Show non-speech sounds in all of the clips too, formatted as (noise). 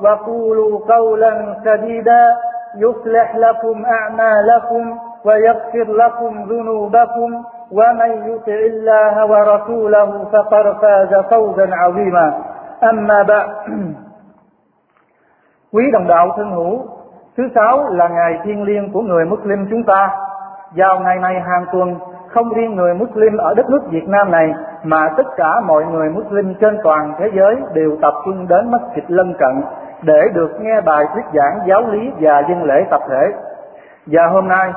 وقولوا قولا سديدا يصلح لكم أعمالكم ويغفر لكم ذنوبكم ومن يطع الله ورسوله فقد فاز فوزا عظيما أما بعد (clears throat) Quý đồng đạo thân hữu, thứ sáu là ngày thiêng liêng của người Muslim chúng ta. Vào ngày này hàng tuần, không riêng người Muslim ở đất nước Việt Nam này mà tất cả mọi người Muslim trên toàn thế giới đều tập trung đến masjid lân cận để được nghe bài thuyết giảng giáo lý và dân lễ tập thể. Và hôm nay,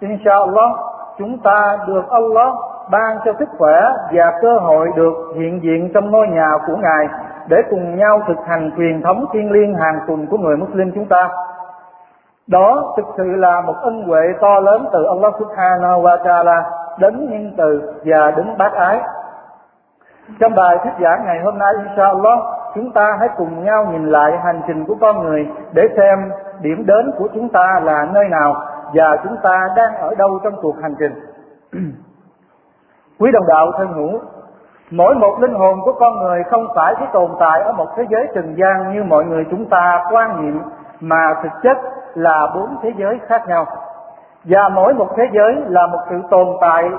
inshallah, chúng ta được Allah ban cho sức khỏe và cơ hội được hiện diện trong ngôi nhà của Ngài để cùng nhau thực hành truyền thống thiên liêng hàng tuần của người Muslim chúng ta. Đó thực sự là một ân huệ to lớn từ Allah Subhanahu wa Ta'ala đến nhân từ và đến bác ái. Trong bài thuyết giảng ngày hôm nay inshallah chúng ta hãy cùng nhau nhìn lại hành trình của con người để xem điểm đến của chúng ta là nơi nào và chúng ta đang ở đâu trong cuộc hành trình. (clears throat) Quý đồng đạo thân hữu, mỗi một linh hồn của con người không phải chỉ tồn tại ở một thế giới trần gian như mọi người chúng ta quan niệm mà thực chất là bốn thế giới khác nhau. Và mỗi một thế giới là một sự tồn tại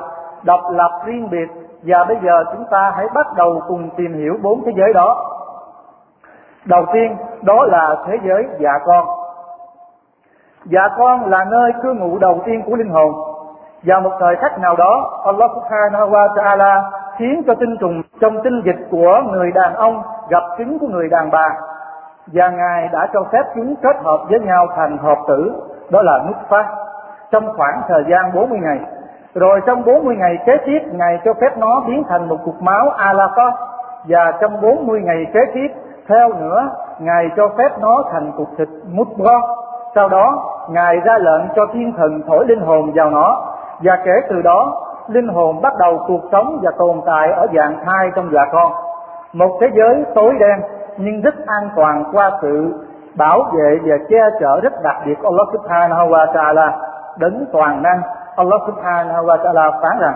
độc lập riêng biệt và bây giờ chúng ta hãy bắt đầu cùng tìm hiểu bốn thế giới đó. Đầu tiên đó là thế giới dạ con. Dạ con là nơi cư ngụ đầu tiên của linh hồn. Vào một thời khắc nào đó, Allah Subhanahu wa Ta'ala khiến cho tinh trùng trong tinh dịch của người đàn ông gặp trứng của người đàn bà và Ngài đã cho phép chúng kết hợp với nhau thành hợp tử, đó là nút phát, trong khoảng thời gian 40 ngày. Rồi trong 40 ngày kế tiếp, Ngài cho phép nó biến thành một cục máu alaqah và trong 40 ngày kế tiếp, theo nữa, Ngài cho phép nó thành cục thịt mút bo Sau đó, Ngài ra lệnh cho thiên thần thổi linh hồn vào nó. Và kể từ đó, linh hồn bắt đầu cuộc sống và tồn tại ở dạng thai trong dạ con. Một thế giới tối đen nhưng rất an toàn qua sự bảo vệ và che chở rất đặc biệt của Allah Subhanahu wa Ta'ala. Đến toàn năng Allah Subhanahu wa Ta'ala phán rằng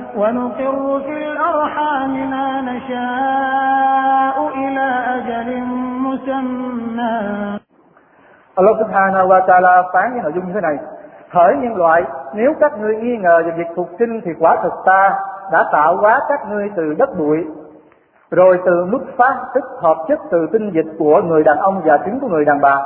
ونقر في الأرحام ما نشاء إلى أجل مسمى Allah Subhanahu wa Ta'ala phán với nội dung như thế này Hỡi nhân loại, nếu các ngươi nghi ngờ về việc phục sinh thì quả thực ta đã tạo hóa các ngươi từ đất bụi, rồi từ nút phát tức hợp chất từ tinh dịch của người đàn ông và trứng của người đàn bà,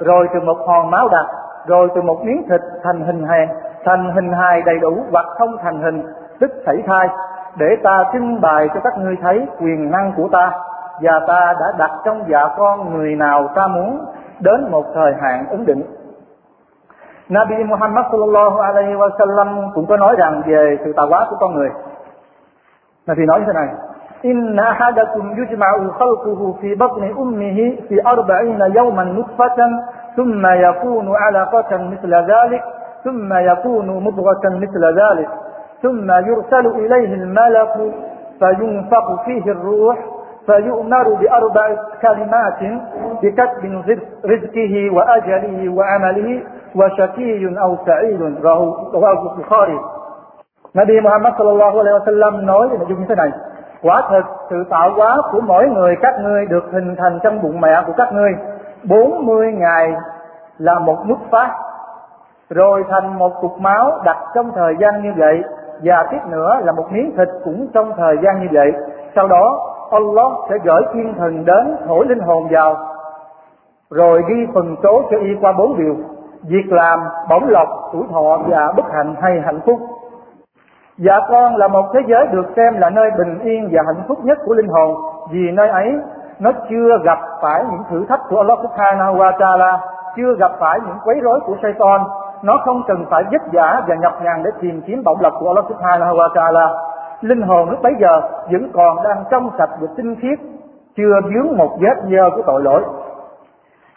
rồi từ một hòn máu đặc, rồi từ một miếng thịt thành hình hài, thành hình hài đầy đủ hoặc không thành hình, tức thảy thai, để ta trưng bày cho các ngươi thấy quyền năng của ta. Và ta đã đặt trong dạ con người nào ta muốn đến một thời hạn ứng định. Nabi Muhammad sallallahu alaihi wa sallam cũng có nói rằng về sự tà hóa của con người. Nabi nói như thế này: Inna ahadakum yujma'u khalquhu fi batni ummihi fi 40 yawman nutfatan, thumma yakunu 'alaqatan mithla dhalik, thumma yakunu mudghatan mithla dhalik. ثم يرسل إليه الملك فينفق فيه الروح فيؤمر بأربع كلمات بكتب رزقه وأجله وعمله وشقي أو سعيد رواه البخاري Nabi Muhammad sallallahu alaihi wasallam nói về nội dung như thế này quả thật sự tạo hóa của mỗi người các ngươi được hình thành trong bụng mẹ của các ngươi 40 ngày là một nút phát rồi thành một cục máu đặt trong thời gian như vậy và tiếp nữa là một miếng thịt cũng trong thời gian như vậy. Sau đó, Allah sẽ gửi thiên thần đến thổi linh hồn vào. Rồi ghi phần số cho y qua bốn điều. Việc làm, bổng lộc, tuổi thọ và bất hạnh hay hạnh phúc. Dạ con là một thế giới được xem là nơi bình yên và hạnh phúc nhất của linh hồn. Vì nơi ấy, nó chưa gặp phải những thử thách của Allah Subhanahu wa Taala, chưa gặp phải những quấy rối của Satan nó không cần phải vất vả và nhọc nhằn để tìm kiếm bổng lộc của Allah Subhanahu wa Taala linh hồn lúc bấy giờ vẫn còn đang trong sạch và tinh khiết chưa vướng một vết nhơ của tội lỗi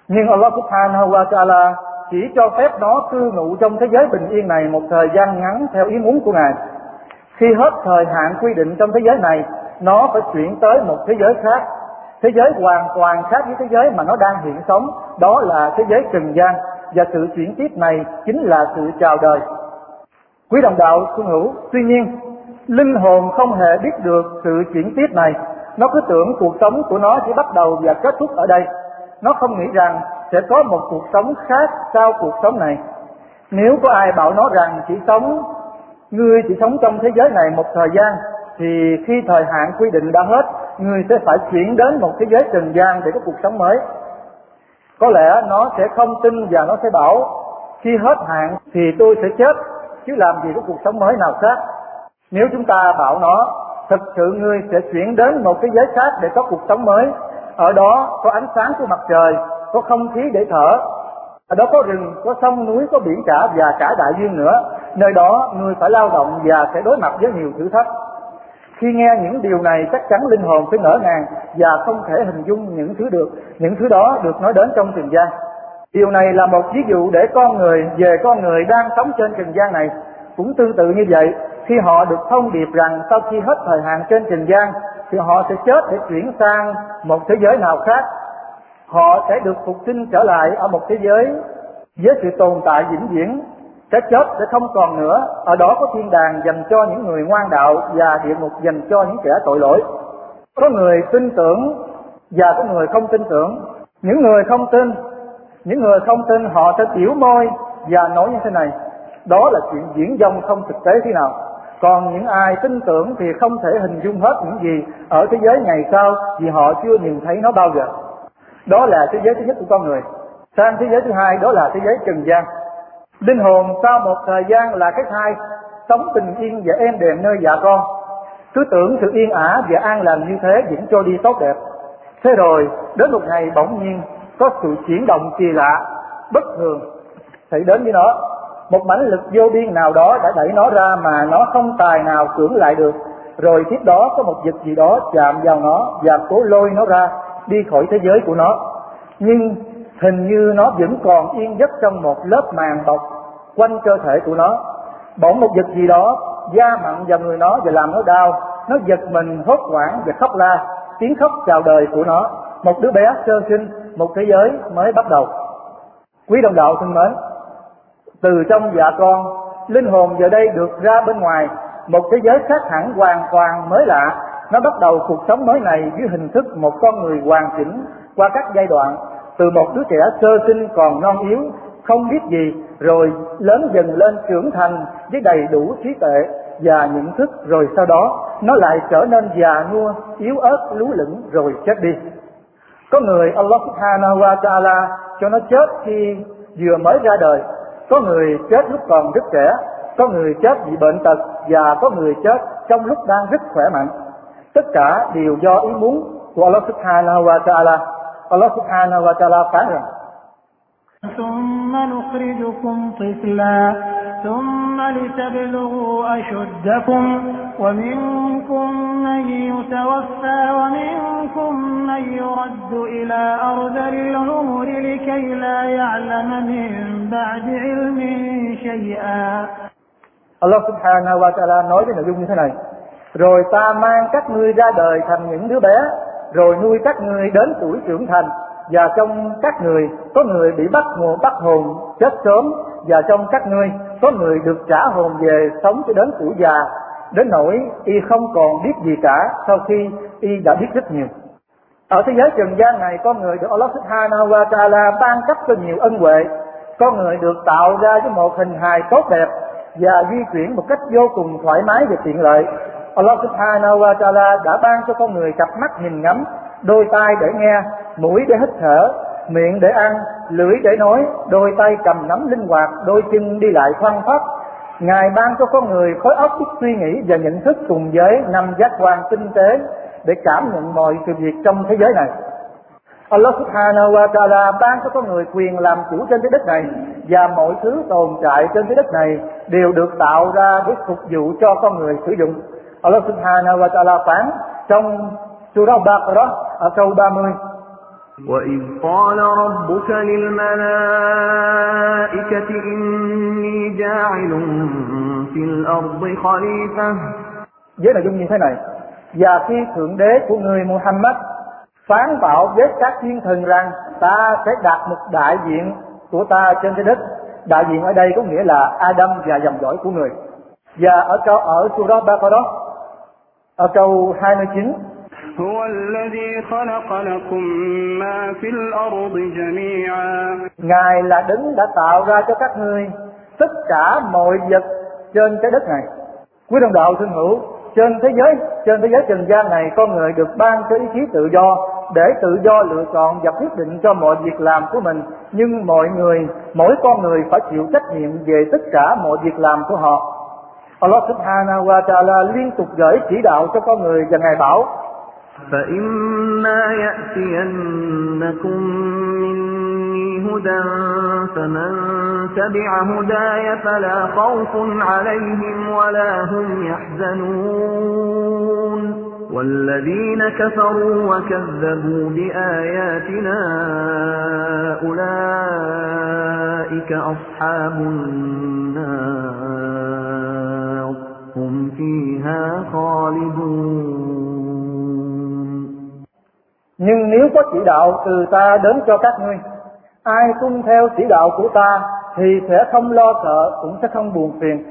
nhưng Allah Subhanahu wa Taala chỉ cho phép nó cư ngụ trong thế giới bình yên này một thời gian ngắn theo ý muốn của Ngài. Khi hết thời hạn quy định trong thế giới này, nó phải chuyển tới một thế giới khác. Thế giới hoàn toàn khác với thế giới mà nó đang hiện sống, đó là thế giới trần gian và sự chuyển tiếp này chính là sự chào đời. Quý đồng đạo xuân hữu, tuy nhiên linh hồn không hề biết được sự chuyển tiếp này, nó cứ tưởng cuộc sống của nó chỉ bắt đầu và kết thúc ở đây. Nó không nghĩ rằng sẽ có một cuộc sống khác sau cuộc sống này. Nếu có ai bảo nó rằng chỉ sống, ngươi chỉ sống trong thế giới này một thời gian, thì khi thời hạn quy định đã hết, ngươi sẽ phải chuyển đến một thế giới trần gian để có cuộc sống mới. Có lẽ nó sẽ không tin và nó sẽ bảo, khi hết hạn thì tôi sẽ chết, chứ làm gì có cuộc sống mới nào khác. Nếu chúng ta bảo nó, thực sự ngươi sẽ chuyển đến một cái giới khác để có cuộc sống mới, ở đó có ánh sáng của mặt trời, có không khí để thở, ở đó có rừng, có sông núi, có biển cả và cả đại dương nữa. Nơi đó người phải lao động và sẽ đối mặt với nhiều thử thách. Khi nghe những điều này chắc chắn linh hồn sẽ ngỡ ngàng và không thể hình dung những thứ được, những thứ đó được nói đến trong trần gian. Điều này là một ví dụ để con người về con người đang sống trên trần gian này. Cũng tương tự như vậy, khi họ được thông điệp rằng sau khi hết thời hạn trên trần gian thì họ sẽ chết để chuyển sang một thế giới nào khác họ sẽ được phục sinh trở lại ở một thế giới với sự tồn tại vĩnh viễn sẽ chết sẽ không còn nữa. Ở đó có thiên đàng dành cho những người ngoan đạo và địa ngục dành cho những kẻ tội lỗi. Có người tin tưởng và có người không tin tưởng. Những người không tin, những người không tin họ sẽ tiểu môi và nói như thế này. Đó là chuyện diễn dông không thực tế thế nào. Còn những ai tin tưởng thì không thể hình dung hết những gì ở thế giới ngày sau vì họ chưa nhìn thấy nó bao giờ. Đó là thế giới thứ nhất của con người. Sang thế giới thứ hai, đó là thế giới trần gian linh hồn sau một thời gian là cái thai, sống bình yên và êm đềm nơi dạ con. Cứ tưởng sự yên ả và an lành như thế vẫn cho đi tốt đẹp. Thế rồi, đến một ngày bỗng nhiên, có sự chuyển động kỳ lạ, bất thường. Xảy đến với nó, một mãnh lực vô biên nào đó đã đẩy nó ra mà nó không tài nào cưỡng lại được. Rồi tiếp đó có một vật gì đó chạm vào nó và cố lôi nó ra đi khỏi thế giới của nó. Nhưng hình như nó vẫn còn yên giấc trong một lớp màng bọc quanh cơ thể của nó. Bỗng một vật gì đó da mặn vào người nó và làm nó đau. Nó giật mình, hốt hoảng và khóc la. Tiếng khóc chào đời của nó. Một đứa bé sơ sinh, một thế giới mới bắt đầu. Quý đồng đạo thân mến, từ trong dạ con, linh hồn giờ đây được ra bên ngoài. Một thế giới khác hẳn hoàn toàn mới lạ. Nó bắt đầu cuộc sống mới này dưới hình thức một con người hoàn chỉnh qua các giai đoạn từ một đứa trẻ sơ sinh còn non yếu, không biết gì, rồi lớn dần lên trưởng thành với đầy đủ trí tuệ và nhận thức. Rồi sau đó, nó lại trở nên già nua, yếu ớt, lú lửng, rồi chết đi. Có người Allah subhanahu wa ta'ala cho nó chết khi vừa mới ra đời. Có người chết lúc còn rất trẻ, có người chết vì bệnh tật, và có người chết trong lúc đang rất khỏe mạnh. Tất cả đều do ý muốn của Allah subhanahu wa ta'ala. Allah subhanahu wa ta'ala phán rằng ثم نخرجكم طفلا ثم لتبلغوا أشدكم ومنكم من يتوفى ومنكم من يرد إلى أرذل العمر لكي لا يعلم من بعد علم شيئا Allah subhanahu wa ta'ala nói với nội dung như thế này rồi ta mang các ngươi ra đời thành những đứa bé rồi nuôi các ngươi đến tuổi trưởng thành, và trong các người có người bị bắt nguồn bắt hồn chết sớm, và trong các ngươi có người được trả hồn về sống cho đến tuổi già. Đến nỗi y không còn biết gì cả sau khi y đã biết rất nhiều. Ở thế giới trần gian này con người được Allah Subhanahu wa Taala ban cấp cho nhiều ân huệ. Con người được tạo ra với một hình hài tốt đẹp và di chuyển một cách vô cùng thoải mái và tiện lợi. Allah Subhanahu wa Taala đã ban cho con người cặp mắt nhìn ngắm, đôi tai để nghe, mũi để hít thở, miệng để ăn, lưỡi để nói, đôi tay cầm nắm linh hoạt, đôi chân đi lại khoan thoắt ngài ban cho con người khối óc biết suy nghĩ và nhận thức cùng với năm giác quan tinh tế để cảm nhận mọi sự việc trong thế giới này. Allah subhanahu wa ta'ala ban cho con người quyền làm chủ trên trái đất này và mọi thứ tồn tại trên trái đất này đều được tạo ra để phục vụ cho con người sử dụng. Allah subhanahu wa ta'ala phán trong surah Baqarah ở câu 30 وإذ قال ربك للملائكة إني جاعل في الأرض خليفة với nội dung như thế này và khi thượng đế của người Muhammad phán bảo với các thiên thần rằng ta sẽ đặt một đại diện của ta trên trái đất đại diện ở đây có nghĩa là Adam và dòng dõi của người và ở câu ở surah Baqarah ở câu 29 هو الذي خلق لكم ما في الأرض جميعا Ngài là đấng đã tạo ra cho các ngươi tất cả mọi vật trên trái đất này. Quý đồng đạo thương hữu, trên thế giới, trên thế giới trần gian này con người được ban cho ý chí tự do để tự do lựa chọn và quyết định cho mọi việc làm của mình. Nhưng mọi người, mỗi con người phải chịu trách nhiệm về tất cả mọi việc làm của họ. Allah subhanahu wa ta'ala liên tục gửi chỉ đạo cho con người và Ngài bảo فإما يأتينكم مني هدى فمن تبع هداي فلا خوف عليهم ولا هم يحزنون. والذين كفروا وكذبوا بآياتنا أولئك أصحاب النار هم فيها خالدون. Nhưng nếu có chỉ đạo từ ta đến cho các ngươi, ai tuân theo chỉ đạo của ta thì sẽ không lo sợ cũng sẽ không buồn phiền.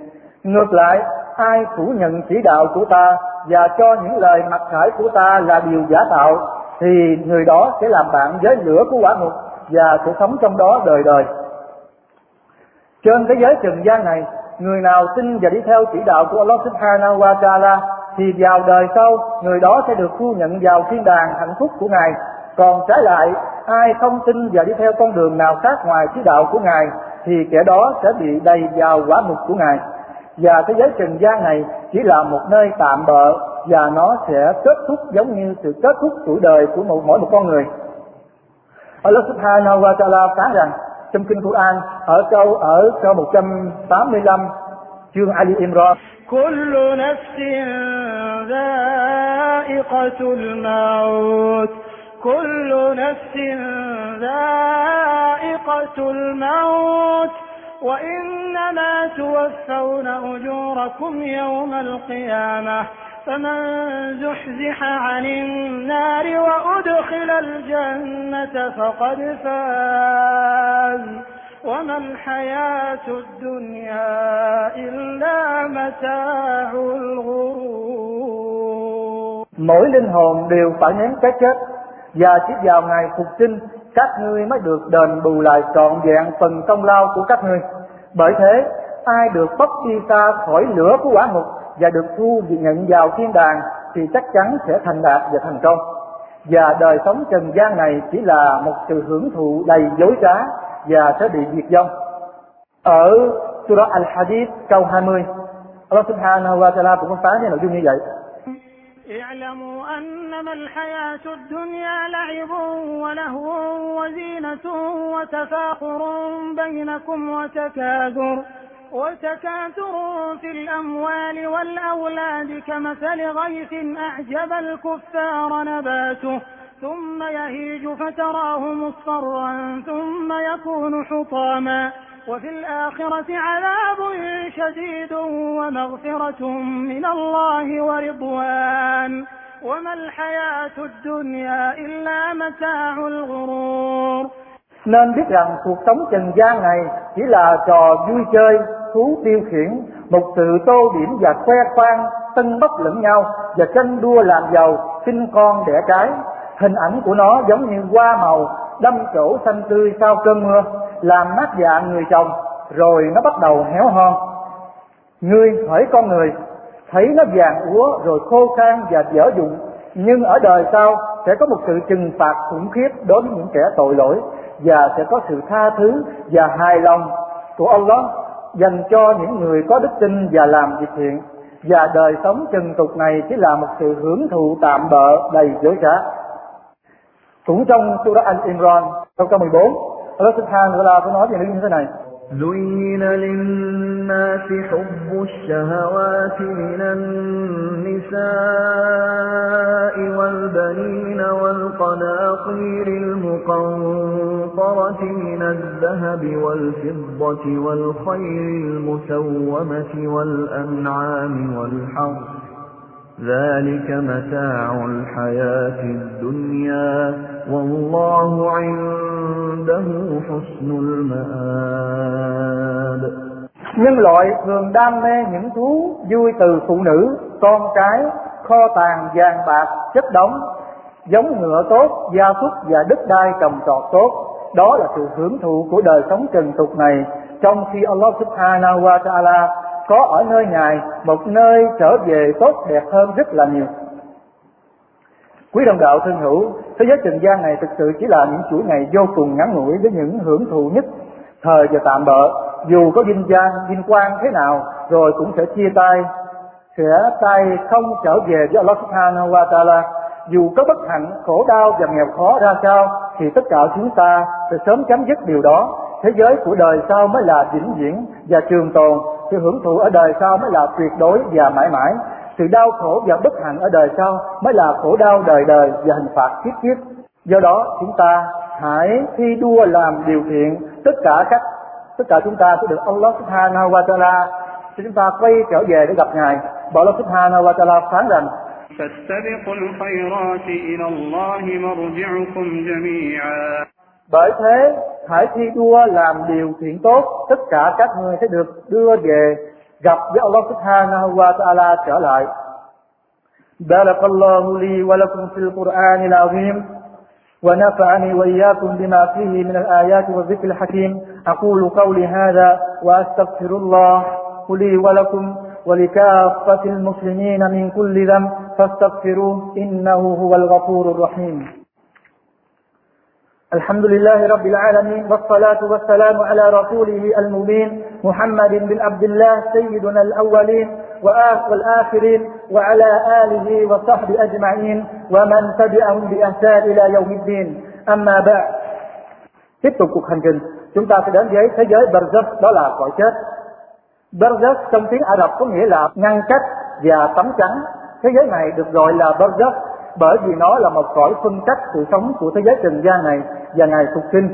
Ngược lại, ai phủ nhận chỉ đạo của ta và cho những lời mặc khải của ta là điều giả tạo thì người đó sẽ làm bạn với lửa của quả ngục và sẽ sống trong đó đời đời. Trên thế giới trần gian này, người nào tin và đi theo chỉ đạo của Allah Subhanahu wa Taala thì vào đời sau người đó sẽ được thu nhận vào thiên đàng hạnh phúc của ngài còn trái lại ai không tin và đi theo con đường nào khác ngoài chỉ đạo của ngài thì kẻ đó sẽ bị đầy vào quả ngục của ngài và thế giới trần gian này chỉ là một nơi tạm bợ và nó sẽ kết thúc giống như sự kết thúc tuổi đời của một mỗi một con người Allah subhanahu wa ta'ala phán rằng trong kinh Quran ở câu ở câu 185 chương Ali Imran كل نفس ذائقة الموت كل نفس ذائقة الموت وإنما توفون أجوركم يوم القيامة. فمن زحزح عن النار وأدخل الجنة فقد فاز. وما الحياة الدنيا إلا متاع الغرور. Mỗi linh hồn đều phải nếm cái chết. Và chỉ vào ngày phục sinh, các ngươi mới được đền bù lại trọn vẹn phần công lao của các ngươi. Bởi thế, ai được bóc đi ta khỏi lửa của quả ngục và được thu nhận vào thiên đàng thì chắc chắn sẽ thành đạt và thành công. Và đời sống trần gian này chỉ là một sự hưởng thụ đầy dối trá và sẽ bị diệt vong. Ở surah al-hadith câu 20 Allah subhanahu wa ta'ala cũng có phán cái nội dung như vậy. اعلموا أنما الحياة الدنيا لعب ولهو وزينة وتفاخر بينكم وتكاثر وتكاثر في الأموال والأولاد كمثل غيث أعجب الكفار نباته. ثم يهيج فتراه مصفرا ثم يكون حطاما. وفي الآخرة عذاب شديد ومغفرة من الله ورضوان وما الحياة الدنيا إلا متاع الغرور Nên biết rằng cuộc sống trần gian này chỉ là trò vui chơi, thú tiêu khiển, một sự tô điểm và khoe khoang, tân bất lẫn nhau và tranh đua làm giàu, sinh con đẻ cái. Hình ảnh của nó giống như hoa màu đâm chỗ xanh tươi sau cơn mưa, làm mát dạ người chồng, rồi nó bắt đầu héo hon. Ngươi hỏi con người, thấy nó vàng úa rồi khô khan và dở dụng, nhưng ở đời sau sẽ có một sự trừng phạt khủng khiếp đối với những kẻ tội lỗi và sẽ có sự tha thứ và hài lòng của Allah dành cho những người có đức tin và làm việc thiện và đời sống trần tục này chỉ là một sự hưởng thụ tạm bợ đầy dối trá cũng trong Surah Al-Imran câu 114 Allah Subhanahu wa ta'ala có nói về như thế này. زين للناس حب الشهوات من النساء والبنين والقناطير المقنطرة من الذهب والفضة والخير المسومة والأنعام والحرث ذلك متاع الحياة الدنيا والله عنده حسن المآب Nhân loại thường đam mê những thú vui từ phụ nữ, con cái, kho tàng vàng bạc, chất đóng, giống ngựa tốt, gia súc và đất đai trồng trọt tốt. Đó là sự hưởng thụ của đời sống trần tục này, trong khi Allah subhanahu wa ta'ala có ở nơi Ngài một nơi trở về tốt đẹp hơn rất là nhiều. Quý đồng đạo thân hữu, thế giới trần gian này thực sự chỉ là những chuỗi ngày vô cùng ngắn ngủi với những hưởng thụ nhất thời và tạm bợ, dù có vinh danh, vinh quang thế nào, rồi cũng sẽ chia tay, sẽ tay không trở về với Allah Subhanahu wa Taala. Dù có bất hạnh, khổ đau và nghèo khó ra sao, thì tất cả chúng ta sẽ sớm chấm dứt điều đó. Thế giới của đời sau mới là vĩnh viễn và trường tồn, sự hưởng thụ ở đời sau mới là tuyệt đối và mãi mãi sự đau khổ và bất hạnh ở đời sau mới là khổ đau đời đời và hình phạt kiếp kiếp. Do đó chúng ta hãy thi đua làm điều thiện. Tất cả các tất cả chúng ta sẽ được Allah Subhanahu wa Taala cho chúng ta quay trở về để gặp ngài. Bảo Allah Subhanahu wa Taala phán rằng bởi thế hãy thi đua làm điều thiện tốt. Tất cả các người sẽ được đưa về gặp Subhanahu wa Taala trở lại. بارك الله لي ولكم في القرآن العظيم ونفعني وإياكم بما فيه من الآيات والذكر الحكيم. أقول قولي هذا وأستغفر الله لي ولكم ولكافة المسلمين من كل ذنب. فاستغفروه إنه هو الغفور الرحيم. الحمد لله رب العالمين والصلاة والسلام على رسوله المبين محمد بن عبد الله سيدنا الأولين والآخرين وعلى آله وصحبه أجمعين ومن تبعهم بإحسان إلى يوم الدين أما بعد Tiếp tục cuộc hành trình, chúng ta sẽ đến với thế giới Barzakh, đó là cõi chết. Barzakh trong tiếng Ả Rập có nghĩa là ngăn cách và tấm chắn. Thế giới này được gọi là Barzakh bởi vì nó là một cõi phân cách sự sống của thế giới trần gian này và ngày phục sinh.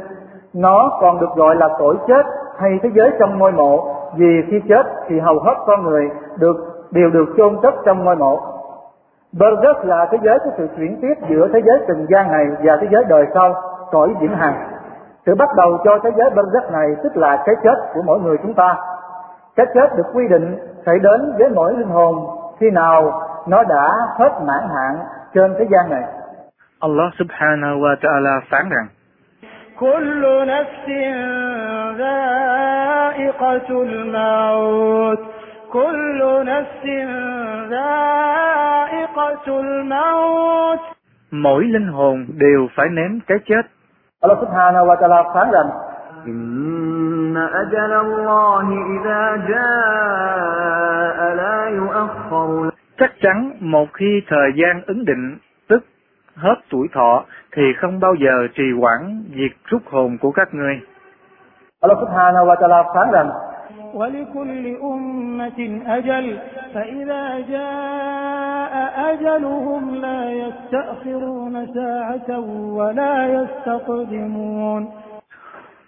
Nó còn được gọi là cõi chết hay thế giới trong ngôi mộ vì khi chết thì hầu hết con người được đều được chôn cất trong ngôi mộ. Burgess là thế giới của sự chuyển tiếp giữa thế giới trần gian này và thế giới đời sau, cõi vĩnh hằng. Sự bắt đầu cho thế giới Burgess này tức là cái chết của mỗi người chúng ta. Cái chết được quy định sẽ đến với mỗi linh hồn khi nào nó đã hết mãn hạn trên thế gian này. Allah subhanahu wa ta'ala phán rằng كل نفس ذائقة الموت كل نفس ذائقة الموت mỗi linh hồn đều phải nếm cái chết. Allah subhanahu wa ta'ala phán rằng إن أجل الله إذا جاء لا يؤخر Chắc chắn một khi thời gian ứng định, tức hết tuổi thọ, thì không bao giờ trì hoãn việc rút hồn của các ngươi. Allah subhanahu wa ta'ala phán rằng ولكل أمة أجل فإذا جاء أجلهم لا يستأخرون ساعة ولا يستقدمون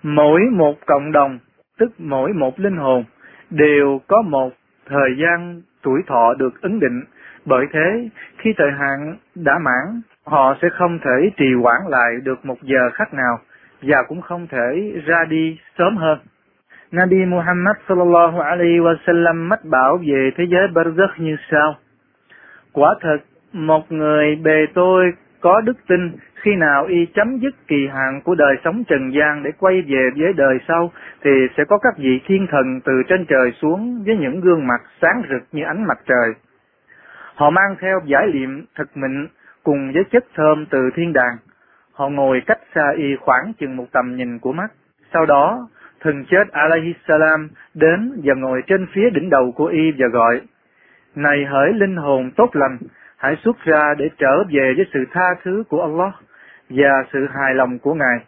Mỗi một cộng đồng, tức mỗi một linh hồn, đều có một thời gian tuổi thọ được ứng định, Bởi thế, khi thời hạn đã mãn, họ sẽ không thể trì hoãn lại được một giờ khắc nào và cũng không thể ra đi sớm hơn. Nabi Muhammad sallallahu alaihi wa sallam mách bảo về thế giới Barzakh như sau. Quả thật, một người bề tôi có đức tin khi nào y chấm dứt kỳ hạn của đời sống trần gian để quay về với đời sau thì sẽ có các vị thiên thần từ trên trời xuống với những gương mặt sáng rực như ánh mặt trời. Họ mang theo giải liệm thật mịn cùng với chất thơm từ thiên đàng. Họ ngồi cách xa y khoảng chừng một tầm nhìn của mắt. Sau đó, thần chết alaihi salam đến và ngồi trên phía đỉnh đầu của y và gọi, Này hỡi linh hồn tốt lành, hãy xuất ra để trở về với sự tha thứ của Allah và sự hài lòng của Ngài.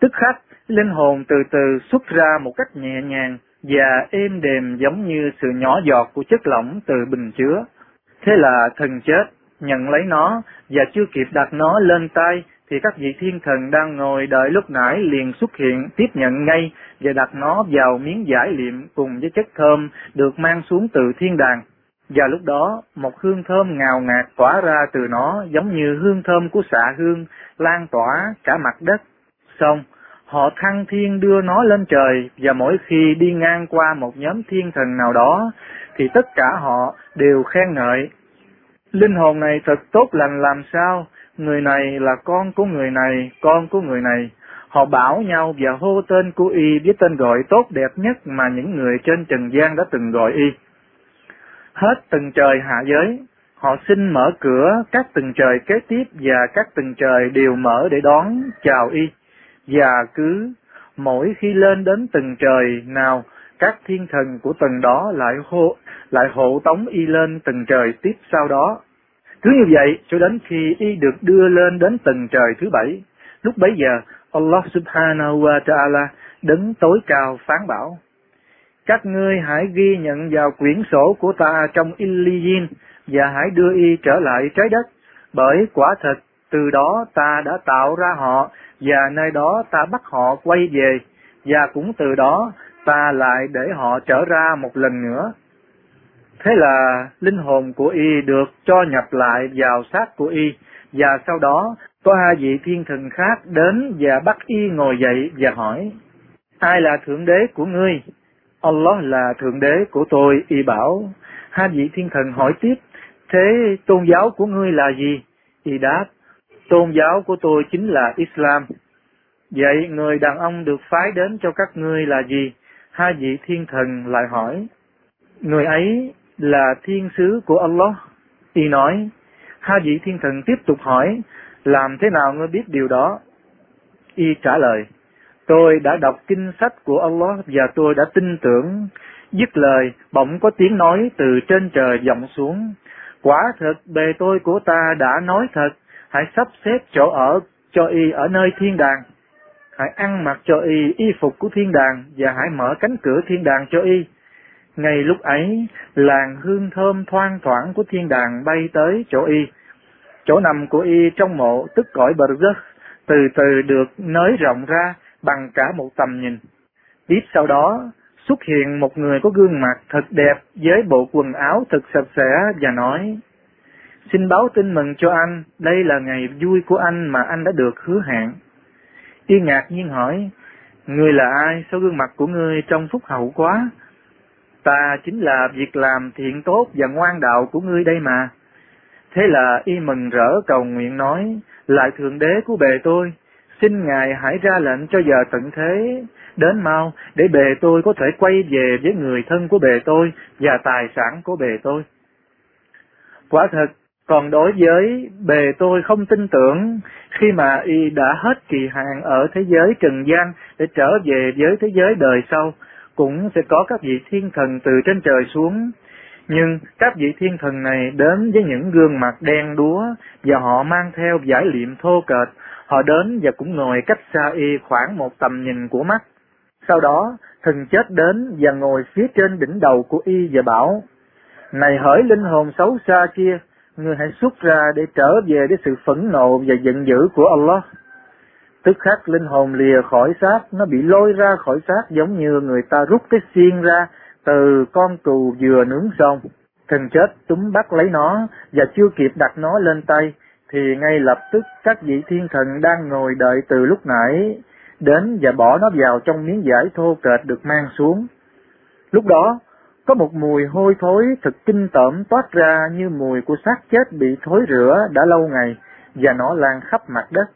Tức khắc, linh hồn từ từ xuất ra một cách nhẹ nhàng và êm đềm giống như sự nhỏ giọt của chất lỏng từ bình chứa. Thế là thần chết, nhận lấy nó và chưa kịp đặt nó lên tay thì các vị thiên thần đang ngồi đợi lúc nãy liền xuất hiện tiếp nhận ngay và đặt nó vào miếng giải liệm cùng với chất thơm được mang xuống từ thiên đàng. Và lúc đó, một hương thơm ngào ngạt tỏa ra từ nó giống như hương thơm của xạ hương lan tỏa cả mặt đất. Xong, họ thăng thiên đưa nó lên trời và mỗi khi đi ngang qua một nhóm thiên thần nào đó thì tất cả họ đều khen ngợi. Linh hồn này thật tốt lành làm sao, người này là con của người này, con của người này. Họ bảo nhau và hô tên của y với tên gọi tốt đẹp nhất mà những người trên trần gian đã từng gọi y. Hết từng trời hạ giới, họ xin mở cửa các từng trời kế tiếp và các từng trời đều mở để đón chào y. Và cứ mỗi khi lên đến từng trời nào, các thiên thần của tầng đó lại hộ lại hộ tống y lên từng trời tiếp sau đó. Cứ như vậy cho đến khi y được đưa lên đến từng trời thứ bảy. Lúc bấy giờ, Allah subhanahu wa ta'ala đứng tối cao phán bảo. Các ngươi hãy ghi nhận vào quyển sổ của ta trong Iliyin và hãy đưa y trở lại trái đất, bởi quả thật từ đó ta đã tạo ra họ và nơi đó ta bắt họ quay về và cũng từ đó ta lại để họ trở ra một lần nữa. Thế là linh hồn của y được cho nhập lại vào xác của y và sau đó có hai vị thiên thần khác đến và bắt y ngồi dậy và hỏi Ai là thượng đế của ngươi? Allah là thượng đế của tôi, y bảo. Hai vị thiên thần hỏi tiếp, thế tôn giáo của ngươi là gì? Y đáp, tôn giáo của tôi chính là Islam. Vậy người đàn ông được phái đến cho các ngươi là gì? Hai vị thiên thần lại hỏi, người ấy là thiên sứ của Allah. Y nói, hai vị thiên thần tiếp tục hỏi, làm thế nào ngươi biết điều đó? Y trả lời, Tôi đã đọc kinh sách của Allah và tôi đã tin tưởng. Dứt lời, bỗng có tiếng nói từ trên trời vọng xuống. Quả thật bề tôi của ta đã nói thật, hãy sắp xếp chỗ ở cho y ở nơi thiên đàng. Hãy ăn mặc cho y y phục của thiên đàng và hãy mở cánh cửa thiên đàng cho y. Ngay lúc ấy, làn hương thơm thoang thoảng của thiên đàng bay tới chỗ y. Chỗ nằm của y trong mộ tức cõi bờ rớt, từ từ được nới rộng ra, bằng cả một tầm nhìn. Tiếp sau đó, xuất hiện một người có gương mặt thật đẹp với bộ quần áo thật sạch sẽ và nói, Xin báo tin mừng cho anh, đây là ngày vui của anh mà anh đã được hứa hẹn. Y ngạc nhiên hỏi, Người là ai, sao gương mặt của ngươi trông phúc hậu quá? Ta chính là việc làm thiện tốt và ngoan đạo của ngươi đây mà. Thế là y mừng rỡ cầu nguyện nói, lại thượng đế của bề tôi, xin Ngài hãy ra lệnh cho giờ tận thế đến mau để bề tôi có thể quay về với người thân của bề tôi và tài sản của bề tôi. Quả thật, còn đối với bề tôi không tin tưởng khi mà y đã hết kỳ hạn ở thế giới trần gian để trở về với thế giới đời sau, cũng sẽ có các vị thiên thần từ trên trời xuống. Nhưng các vị thiên thần này đến với những gương mặt đen đúa và họ mang theo giải liệm thô kệch Họ đến và cũng ngồi cách xa y khoảng một tầm nhìn của mắt. Sau đó, thần chết đến và ngồi phía trên đỉnh đầu của y và bảo, Này hỡi linh hồn xấu xa kia, ngươi hãy xuất ra để trở về với sự phẫn nộ và giận dữ của Allah. Tức khắc linh hồn lìa khỏi xác, nó bị lôi ra khỏi xác giống như người ta rút cái xiên ra từ con cừu vừa nướng xong. Thần chết túm bắt lấy nó và chưa kịp đặt nó lên tay thì ngay lập tức các vị thiên thần đang ngồi đợi từ lúc nãy đến và bỏ nó vào trong miếng vải thô kệch được mang xuống. Lúc đó, có một mùi hôi thối thật kinh tởm toát ra như mùi của xác chết bị thối rửa đã lâu ngày và nó lan khắp mặt đất.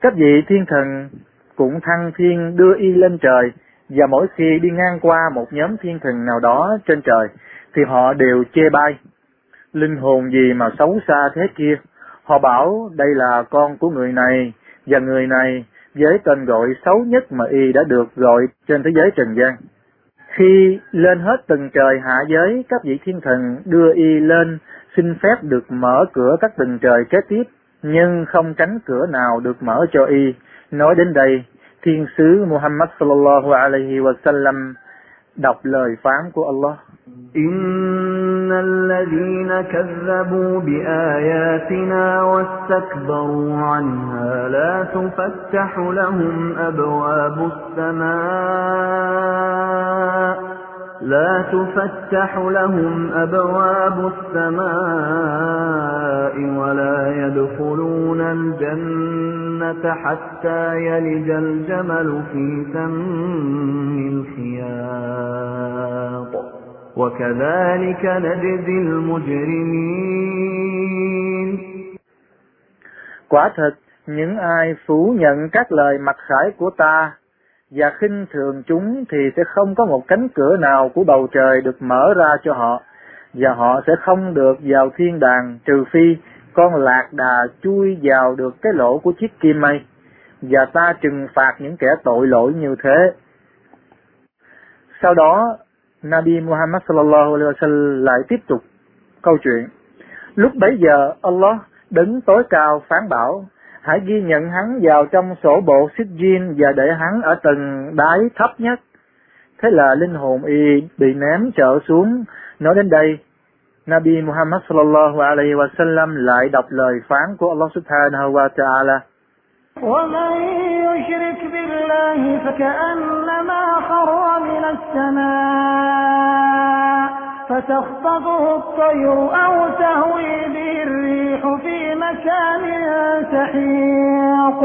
Các vị thiên thần cũng thăng thiên đưa y lên trời và mỗi khi đi ngang qua một nhóm thiên thần nào đó trên trời thì họ đều chê bai. Linh hồn gì mà xấu xa thế kia? Họ bảo đây là con của người này và người này với tên gọi xấu nhất mà y đã được gọi trên thế giới trần gian. Khi lên hết từng trời hạ giới, các vị thiên thần đưa y lên xin phép được mở cửa các từng trời kế tiếp, nhưng không cánh cửa nào được mở cho y. Nói đến đây, thiên sứ Muhammad sallallahu alaihi wa sallam đọc lời phán của Allah. إن الذين كذبوا بآياتنا واستكبروا عنها لا تفتح لهم أبواب السماء لا تفتح لهم أبواب السماء ولا يدخلون الجنة حتى يلج الجمل في سم الخياط وكذلك نجزي المجرمين Quả thật, những ai phủ nhận các lời mặc khải của ta và khinh thường chúng thì sẽ không có một cánh cửa nào của bầu trời được mở ra cho họ, và họ sẽ không được vào thiên đàng trừ phi con lạc đà chui vào được cái lỗ của chiếc kim mây, và ta trừng phạt những kẻ tội lỗi như thế. Sau đó, Nabi Muhammad sallallahu alaihi wasallam lại tiếp tục câu chuyện. Lúc bấy giờ, Allah đứng tối cao phán bảo, hãy ghi nhận hắn vào trong sổ bộ Sijin và để hắn ở tầng đáy thấp nhất. Thế là linh hồn y bị ném trở xuống. Nói đến đây, Nabi Muhammad sallallahu alaihi wasallam lại đọc lời phán của Allah subhanahu wa ta'ala. ومن يشرك بالله فكأنما خر من السماء فتخطفه الطير أو تهوي به الريح في مكان سحيق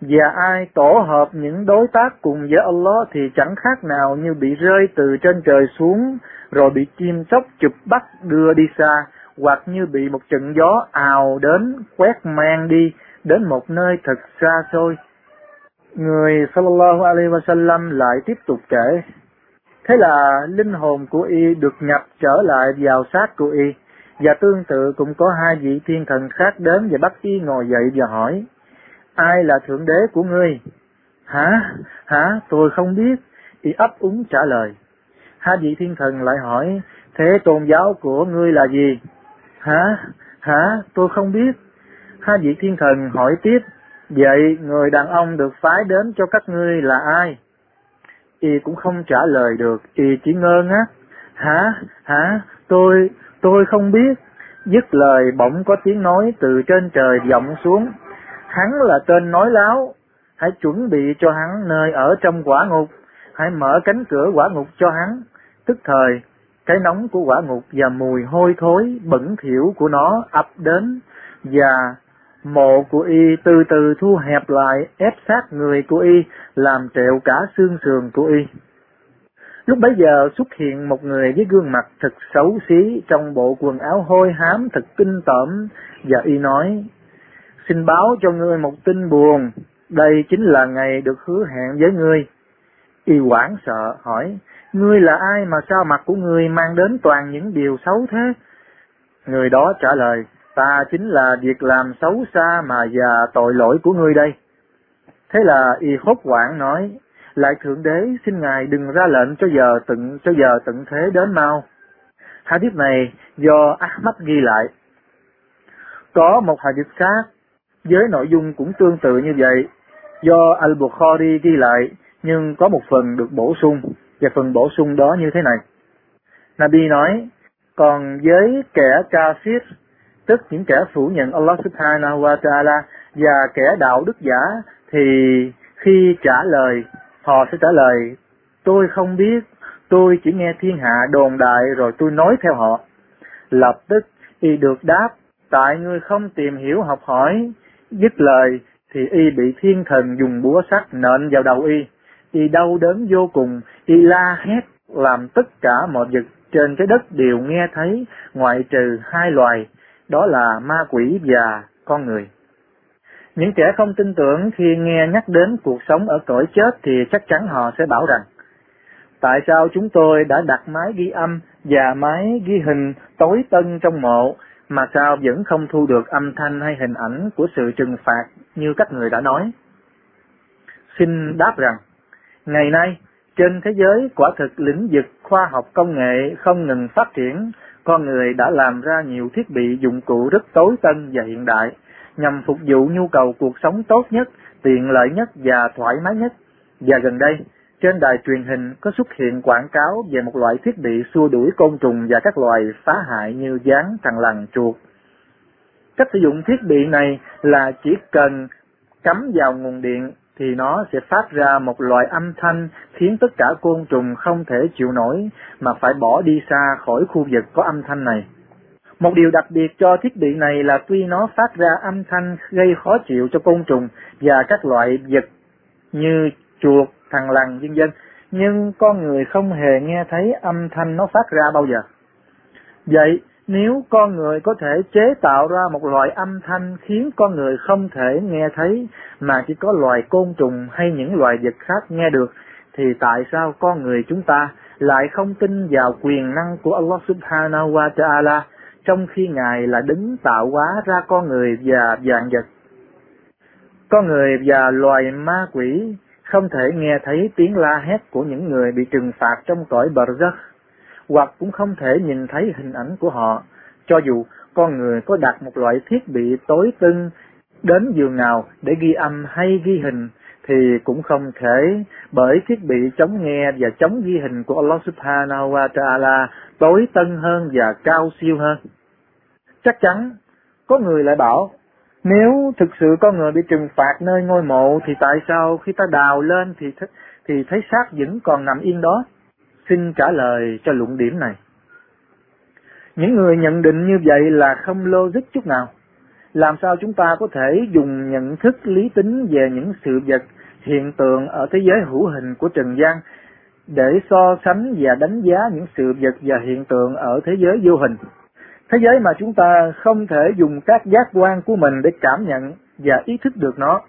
Và ai tổ hợp những đối tác cùng với Allah thì chẳng khác nào như bị rơi từ trên trời xuống, rồi bị chim chóc chụp bắt đưa đi xa, hoặc như bị một trận gió ào đến quét mang đi đến một nơi thật xa xôi. Người sallallahu alaihi wasallam lại tiếp tục kể. Thế là linh hồn của y được nhập trở lại vào xác của y, và tương tự cũng có hai vị thiên thần khác đến và bắt y ngồi dậy và hỏi, ai là thượng đế của ngươi? Hả? Hả? Tôi không biết. Y ấp úng trả lời. Hai vị thiên thần lại hỏi, thế tôn giáo của ngươi là gì? Hả? Hả? Tôi không biết. Hai vị thiên thần hỏi tiếp, vậy người đàn ông được phái đến cho các ngươi là ai? Y cũng không trả lời được, y chỉ ngơ ngác. Hả? Hả? Tôi, tôi không biết. Dứt lời bỗng có tiếng nói từ trên trời vọng xuống. Hắn là tên nói láo. Hãy chuẩn bị cho hắn nơi ở trong quả ngục. Hãy mở cánh cửa quả ngục cho hắn. Tức thời, cái nóng của quả ngục và mùi hôi thối, bẩn thỉu của nó ập đến và mộ của y từ từ thu hẹp lại, ép sát người của y, làm trẹo cả xương sườn của y. Lúc bấy giờ xuất hiện một người với gương mặt thật xấu xí, trong bộ quần áo hôi hám thật kinh tởm, và y nói, xin báo cho ngươi một tin buồn, đây chính là ngày được hứa hẹn với ngươi. Y hoảng sợ, hỏi, ngươi là ai mà sao mặt của ngươi mang đến toàn những điều xấu thế? Người đó trả lời ta chính là việc làm xấu xa mà già tội lỗi của ngươi đây. Thế là y hốt quảng nói, lại thượng đế xin ngài đừng ra lệnh cho giờ tận cho giờ tận thế đến mau. Hadith này do Ahmad ghi lại. Có một hadith khác với nội dung cũng tương tự như vậy do Al-Bukhari ghi lại nhưng có một phần được bổ sung và phần bổ sung đó như thế này. Nabi nói, còn với kẻ kafir tức những kẻ phủ nhận Allah subhanahu wa ta'ala và kẻ đạo đức giả thì khi trả lời họ sẽ trả lời tôi không biết tôi chỉ nghe thiên hạ đồn đại rồi tôi nói theo họ. Lập tức y được đáp, tại ngươi không tìm hiểu học hỏi, dứt lời thì y bị thiên thần dùng búa sắt nện vào đầu y. Y đau đớn vô cùng, y la hét làm tất cả mọi vật trên trái đất đều nghe thấy ngoại trừ hai loài, đó là ma quỷ và con người. Những kẻ không tin tưởng khi nghe nhắc đến cuộc sống ở cõi chết thì chắc chắn họ sẽ bảo rằng Tại sao chúng tôi đã đặt máy ghi âm và máy ghi hình tối tân trong mộ mà sao vẫn không thu được âm thanh hay hình ảnh của sự trừng phạt như các người đã nói? Xin đáp rằng, ngày nay trên thế giới quả thực lĩnh vực khoa học công nghệ không ngừng phát triển, con người đã làm ra nhiều thiết bị dụng cụ rất tối tân và hiện đại nhằm phục vụ nhu cầu cuộc sống tốt nhất, tiện lợi nhất và thoải mái nhất. Và gần đây, trên đài truyền hình có xuất hiện quảng cáo về một loại thiết bị xua đuổi côn trùng và các loài phá hại như gián, thằn lằn, chuột. Cách sử dụng thiết bị này là chỉ cần cắm vào nguồn điện thì nó sẽ phát ra một loại âm thanh khiến tất cả côn trùng không thể chịu nổi mà phải bỏ đi xa khỏi khu vực có âm thanh này. Một điều đặc biệt cho thiết bị này là tuy nó phát ra âm thanh gây khó chịu cho côn trùng và các loại vật như chuột, thằn lằn vân vân, nhưng con người không hề nghe thấy âm thanh nó phát ra bao giờ. Vậy, nếu con người có thể chế tạo ra một loại âm thanh khiến con người không thể nghe thấy mà chỉ có loài côn trùng hay những loài vật khác nghe được, thì tại sao con người chúng ta lại không tin vào quyền năng của Allah subhanahu wa ta'ala trong khi Ngài là đứng tạo hóa ra con người và vạn vật. Con người và loài ma quỷ không thể nghe thấy tiếng la hét của những người bị trừng phạt trong cõi Barzakh, hoặc cũng không thể nhìn thấy hình ảnh của họ, cho dù con người có đặt một loại thiết bị tối tân đến giường nào để ghi âm hay ghi hình thì cũng không thể bởi thiết bị chống nghe và chống ghi hình của Allah Subhanahu wa Ta'ala tối tân hơn và cao siêu hơn. Chắc chắn, có người lại bảo, nếu thực sự có người bị trừng phạt nơi ngôi mộ thì tại sao khi ta đào lên thì th thì thấy xác vẫn còn nằm yên đó? Xin trả lời cho luận điểm này. Những người nhận định như vậy là không logic chút nào. Làm sao chúng ta có thể dùng nhận thức lý tính về những sự vật, hiện tượng ở thế giới hữu hình của Trần gian để so sánh và đánh giá những sự vật và hiện tượng ở thế giới vô hình? Thế giới mà chúng ta không thể dùng các giác quan của mình để cảm nhận và ý thức được nó.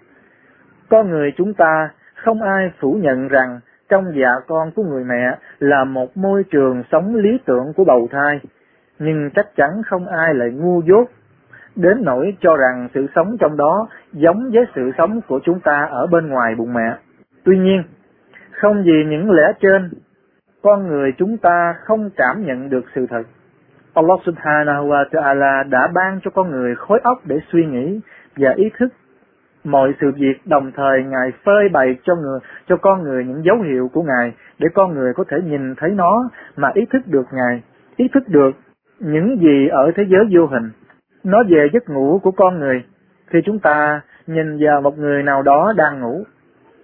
Con người chúng ta không ai phủ nhận rằng trong dạ con của người mẹ là một môi trường sống lý tưởng của bầu thai, nhưng chắc chắn không ai lại ngu dốt đến nỗi cho rằng sự sống trong đó giống với sự sống của chúng ta ở bên ngoài bụng mẹ. Tuy nhiên, không vì những lẽ trên, con người chúng ta không cảm nhận được sự thật. Allah subhanahu wa ta'ala đã ban cho con người khối óc để suy nghĩ và ý thức mọi sự việc đồng thời Ngài phơi bày cho người cho con người những dấu hiệu của Ngài để con người có thể nhìn thấy nó mà ý thức được Ngài, ý thức được những gì ở thế giới vô hình. Nói về giấc ngủ của con người, Khi chúng ta nhìn vào một người nào đó đang ngủ.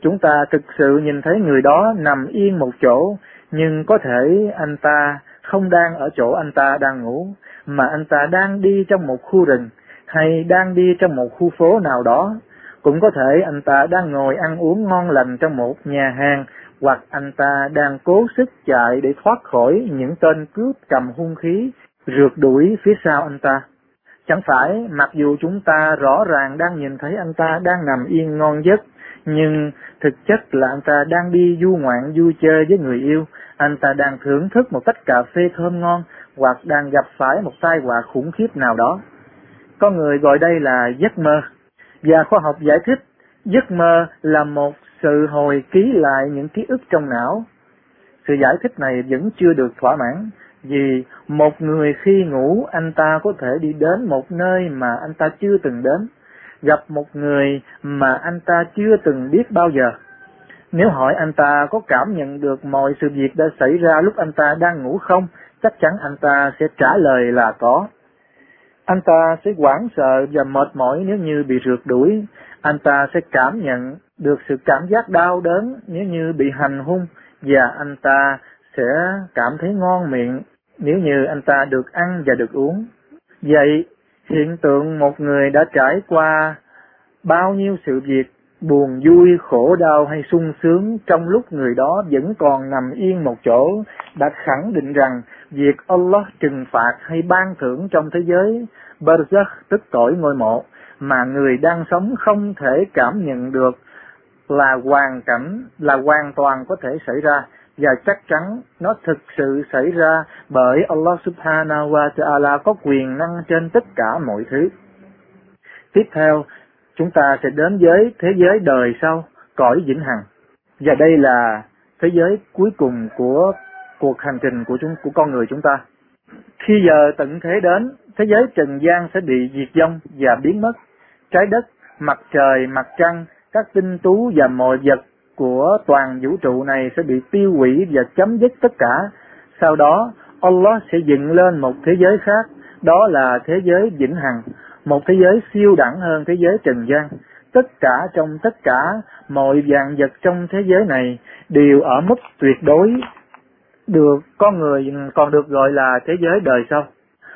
Chúng ta thực sự nhìn thấy người đó nằm yên một chỗ, nhưng có thể anh ta không đang ở chỗ anh ta đang ngủ, mà anh ta đang đi trong một khu rừng, hay đang đi trong một khu phố nào đó. Cũng có thể anh ta đang ngồi ăn uống ngon lành trong một nhà hàng, hoặc anh ta đang cố sức chạy để thoát khỏi những tên cướp cầm hung khí, rượt đuổi phía sau anh ta. Chẳng phải mặc dù chúng ta rõ ràng đang nhìn thấy anh ta đang nằm yên ngon giấc, nhưng thực chất là anh ta đang đi du ngoạn vui chơi với người yêu, anh ta đang thưởng thức một tách cà phê thơm ngon hoặc đang gặp phải một tai họa khủng khiếp nào đó. Con người gọi đây là giấc mơ. Và khoa học giải thích giấc mơ là một sự hồi ký lại những ký ức trong não. Sự giải thích này vẫn chưa được thỏa mãn, vì một người khi ngủ anh ta có thể đi đến một nơi mà anh ta chưa từng đến, gặp một người mà anh ta chưa từng biết bao giờ nếu hỏi anh ta có cảm nhận được mọi sự việc đã xảy ra lúc anh ta đang ngủ không, chắc chắn anh ta sẽ trả lời là có. Anh ta sẽ hoảng sợ và mệt mỏi nếu như bị rượt đuổi. Anh ta sẽ cảm nhận được sự cảm giác đau đớn nếu như bị hành hung và anh ta sẽ cảm thấy ngon miệng nếu như anh ta được ăn và được uống. Vậy, hiện tượng một người đã trải qua bao nhiêu sự việc buồn vui, khổ đau hay sung sướng trong lúc người đó vẫn còn nằm yên một chỗ đã khẳng định rằng việc Allah trừng phạt hay ban thưởng trong thế giới Barzakh tức cõi ngôi mộ mà người đang sống không thể cảm nhận được là hoàn cảnh là hoàn toàn có thể xảy ra và chắc chắn nó thực sự xảy ra bởi Allah subhanahu wa ta'ala có quyền năng trên tất cả mọi thứ. Tiếp theo, chúng ta sẽ đến với thế giới đời sau, cõi vĩnh hằng. Và đây là thế giới cuối cùng của cuộc hành trình của chúng của con người chúng ta. Khi giờ tận thế đến, thế giới trần gian sẽ bị diệt vong và biến mất. Trái đất, mặt trời, mặt trăng, các tinh tú và mọi vật của toàn vũ trụ này sẽ bị tiêu hủy và chấm dứt tất cả. Sau đó, Allah sẽ dựng lên một thế giới khác, đó là thế giới vĩnh hằng, một thế giới siêu đẳng hơn thế giới trần gian. Tất cả trong tất cả mọi dạng vật trong thế giới này đều ở mức tuyệt đối được, con người, còn được gọi là thế giới đời sau.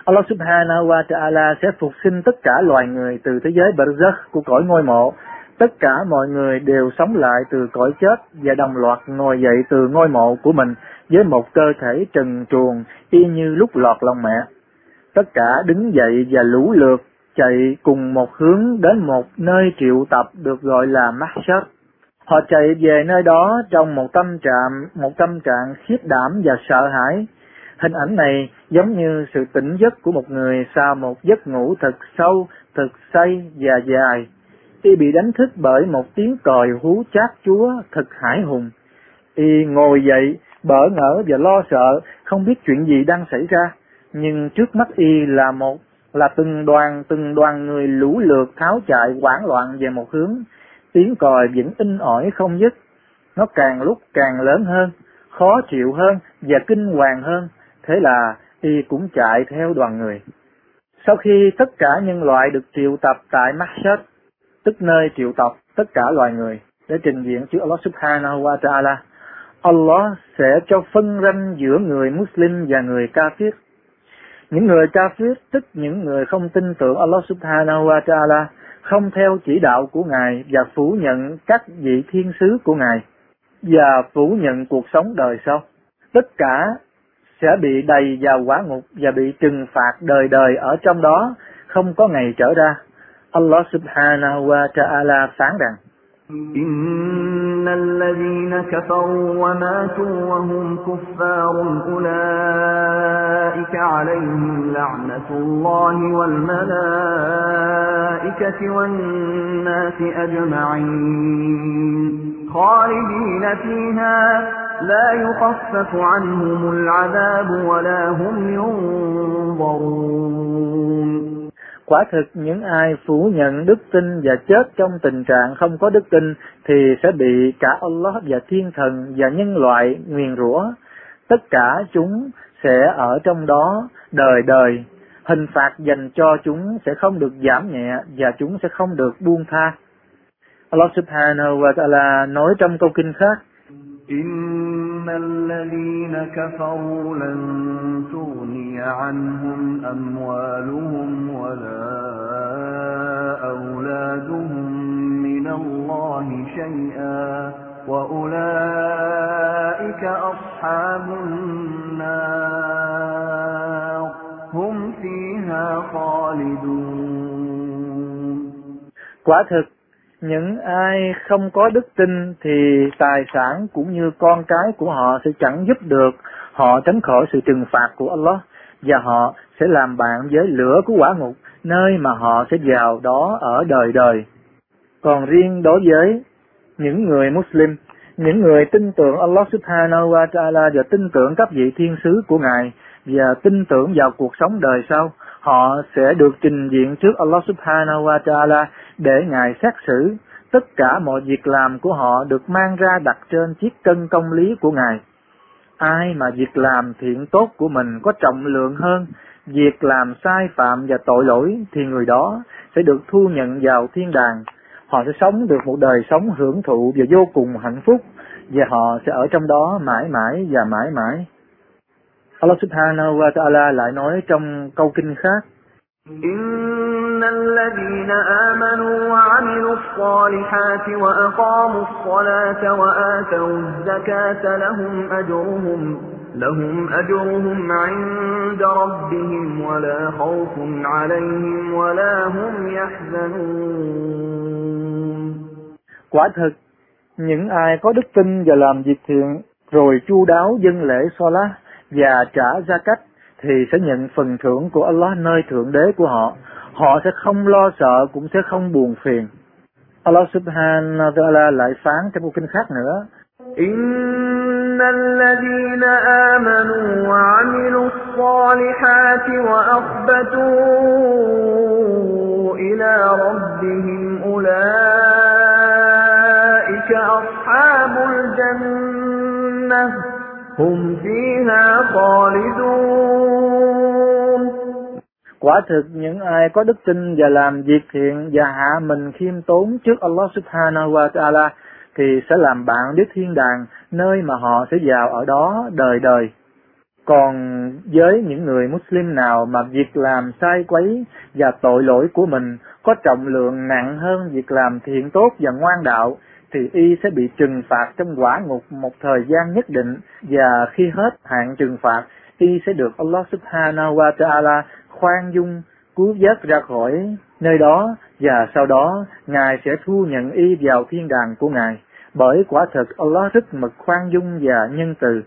Allah subhanahu wa ta'ala sẽ phục sinh tất cả loài người từ thế giới Barzakh của cõi ngôi mộ. Tất cả mọi người đều sống lại từ cõi chết và đồng loạt ngồi dậy từ ngôi mộ của mình với một cơ thể trần truồng, y như lúc lọt lòng mẹ. Tất cả đứng dậy và lũ lượt chạy cùng một hướng đến một nơi triệu tập được gọi là Mahshar. Họ chạy về nơi đó trong một tâm trạng, một tâm trạng khiếp đảm và sợ hãi. Hình ảnh này giống như sự tỉnh giấc của một người sau một giấc ngủ thật sâu, thật say và dài. Y bị đánh thức bởi một tiếng còi hú chát chúa thật hải hùng. Y ngồi dậy, bỡ ngỡ và lo sợ, không biết chuyện gì đang xảy ra. Nhưng trước mắt Y là một là từng đoàn từng đoàn người lũ lượt tháo chạy hoảng loạn về một hướng tiếng còi vẫn in ỏi không dứt. Nó càng lúc càng lớn hơn khó chịu hơn và kinh hoàng hơn. Thế là y cũng chạy theo đoàn người. Sau khi tất cả nhân loại được triệu tập tại Mahshad tức nơi triệu tập tất cả loài người để trình diện trước Allah subhanahu wa ta'ala Allah sẽ cho phân ranh giữa người Muslim và người kafir. Những người kafir tức những người không tin tưởng Allah subhanahu wa ta'ala, không theo chỉ đạo của Ngài và phủ nhận các vị thiên sứ của Ngài và phủ nhận cuộc sống đời sau. Tất cả sẽ bị đầy vào quả ngục và bị trừng phạt đời đời ở trong đó, không có ngày trở ra. Allah subhanahu wa ta'ala phán rằng إن الذين كفروا وماتوا وهم كفار أولئك عليهم لعنة الله والملائكة والناس أجمعين خالدين فيها لا يخفف عنهم العذاب ولا هم ينظرون Quả thực, những ai phủ nhận đức tin và chết trong tình trạng không có đức tin thì sẽ bị cả Allah và thiên thần và nhân loại nguyền rủa. Tất cả chúng sẽ ở trong đó đời đời. Hình phạt dành cho chúng sẽ không được giảm nhẹ và chúng sẽ không được buông tha. Allah subhanahu wa ta'ala nói trong câu kinh khác إن الذين كفروا لن تغني عنهم أموالهم ولا أولادهم من الله شيئا وأولئك أصحاب النار هم فيها خالدون những ai không có đức tin thì tài sản cũng như con cái của họ sẽ chẳng giúp được họ tránh khỏi sự trừng phạt của Allah và họ sẽ làm bạn với lửa của quả ngục nơi mà họ sẽ vào đó ở đời đời. Còn riêng đối với những người Muslim, những người tin tưởng Allah subhanahu wa ta'ala và tin tưởng các vị thiên sứ của Ngài và tin tưởng vào cuộc sống đời sau, họ sẽ được trình diện trước Allah subhanahu wa ta'ala để Ngài xét xử. Tất cả mọi việc làm của họ được mang ra đặt trên chiếc cân công lý của Ngài. Ai mà việc làm thiện tốt của mình có trọng lượng hơn, việc làm sai phạm và tội lỗi thì người đó sẽ được thu nhận vào thiên đàng. Họ sẽ sống được một đời sống hưởng thụ và vô cùng hạnh phúc, và họ sẽ ở trong đó mãi mãi và mãi mãi. Allah subhanahu wa ta'ala lại nói trong câu kinh khác إن الذين آمنوا وعملوا الصالحات وأقاموا الصلاة وآتوا الزكاة لهم أجرهم لهم أجرهم عند ربهم ولا خوف عليهم ولا هم يحزنون Quả thực, những ai có đức tin và làm việc thiện, rồi chu đáo dân lễ Salah và trả gia cách, thì sẽ nhận phần thưởng của Allah nơi Thượng Đế của họ. Họ sẽ không lo sợ, cũng sẽ không buồn phiền. Allah subhanahu wa ta'ala lại phán trong một kinh khác nữa. إن الذين آمنوا وعملوا الصالحات وأخبتوا إلى ربهم أولئك أصحاب الجنة هم فيها خالدون Quả thực những ai có đức tin và làm việc thiện và hạ mình khiêm tốn trước Allah subhanahu wa ta'ala thì sẽ làm bạn đến thiên đàng nơi mà họ sẽ vào ở đó đời đời. Còn với những người Muslim nào mà việc làm sai quấy và tội lỗi của mình có trọng lượng nặng hơn việc làm thiện tốt và ngoan đạo, thì y sẽ bị trừng phạt trong quả ngục một thời gian nhất định và khi hết hạn trừng phạt, y sẽ được Allah subhanahu wa ta'ala khoan dung cứu vớt ra khỏi nơi đó và sau đó Ngài sẽ thu nhận y vào thiên đàng của Ngài. Bởi quả thực Allah rất mực khoan dung và nhân từ.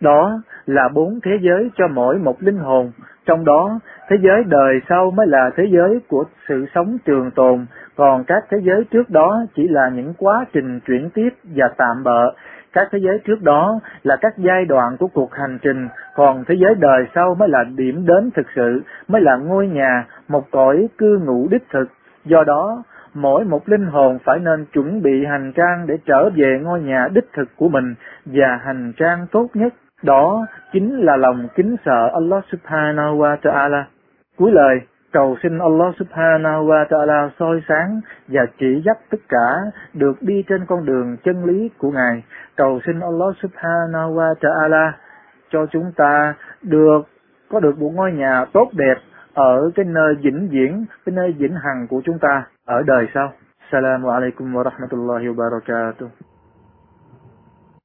Đó là bốn thế giới cho mỗi một linh hồn, trong đó thế giới đời sau mới là thế giới của sự sống trường tồn, còn các thế giới trước đó chỉ là những quá trình chuyển tiếp và tạm bợ. Các thế giới trước đó là các giai đoạn của cuộc hành trình, còn thế giới đời sau mới là điểm đến thực sự, mới là ngôi nhà, một cõi cư ngụ đích thực. Do đó, mỗi một linh hồn phải nên chuẩn bị hành trang để trở về ngôi nhà đích thực của mình và hành trang tốt nhất. Đó chính là lòng kính sợ Allah subhanahu wa ta'ala. Cuối lời, cầu xin Allah subhanahu wa ta'ala soi sáng và chỉ dắt tất cả được đi trên con đường chân lý của Ngài. Cầu xin Allah subhanahu wa ta'ala cho chúng ta được có được một ngôi nhà tốt đẹp ở cái nơi vĩnh viễn, cái nơi vĩnh hằng của chúng ta ở đời sau. Assalamu alaikum wa rahmatullahi wa barakatuh.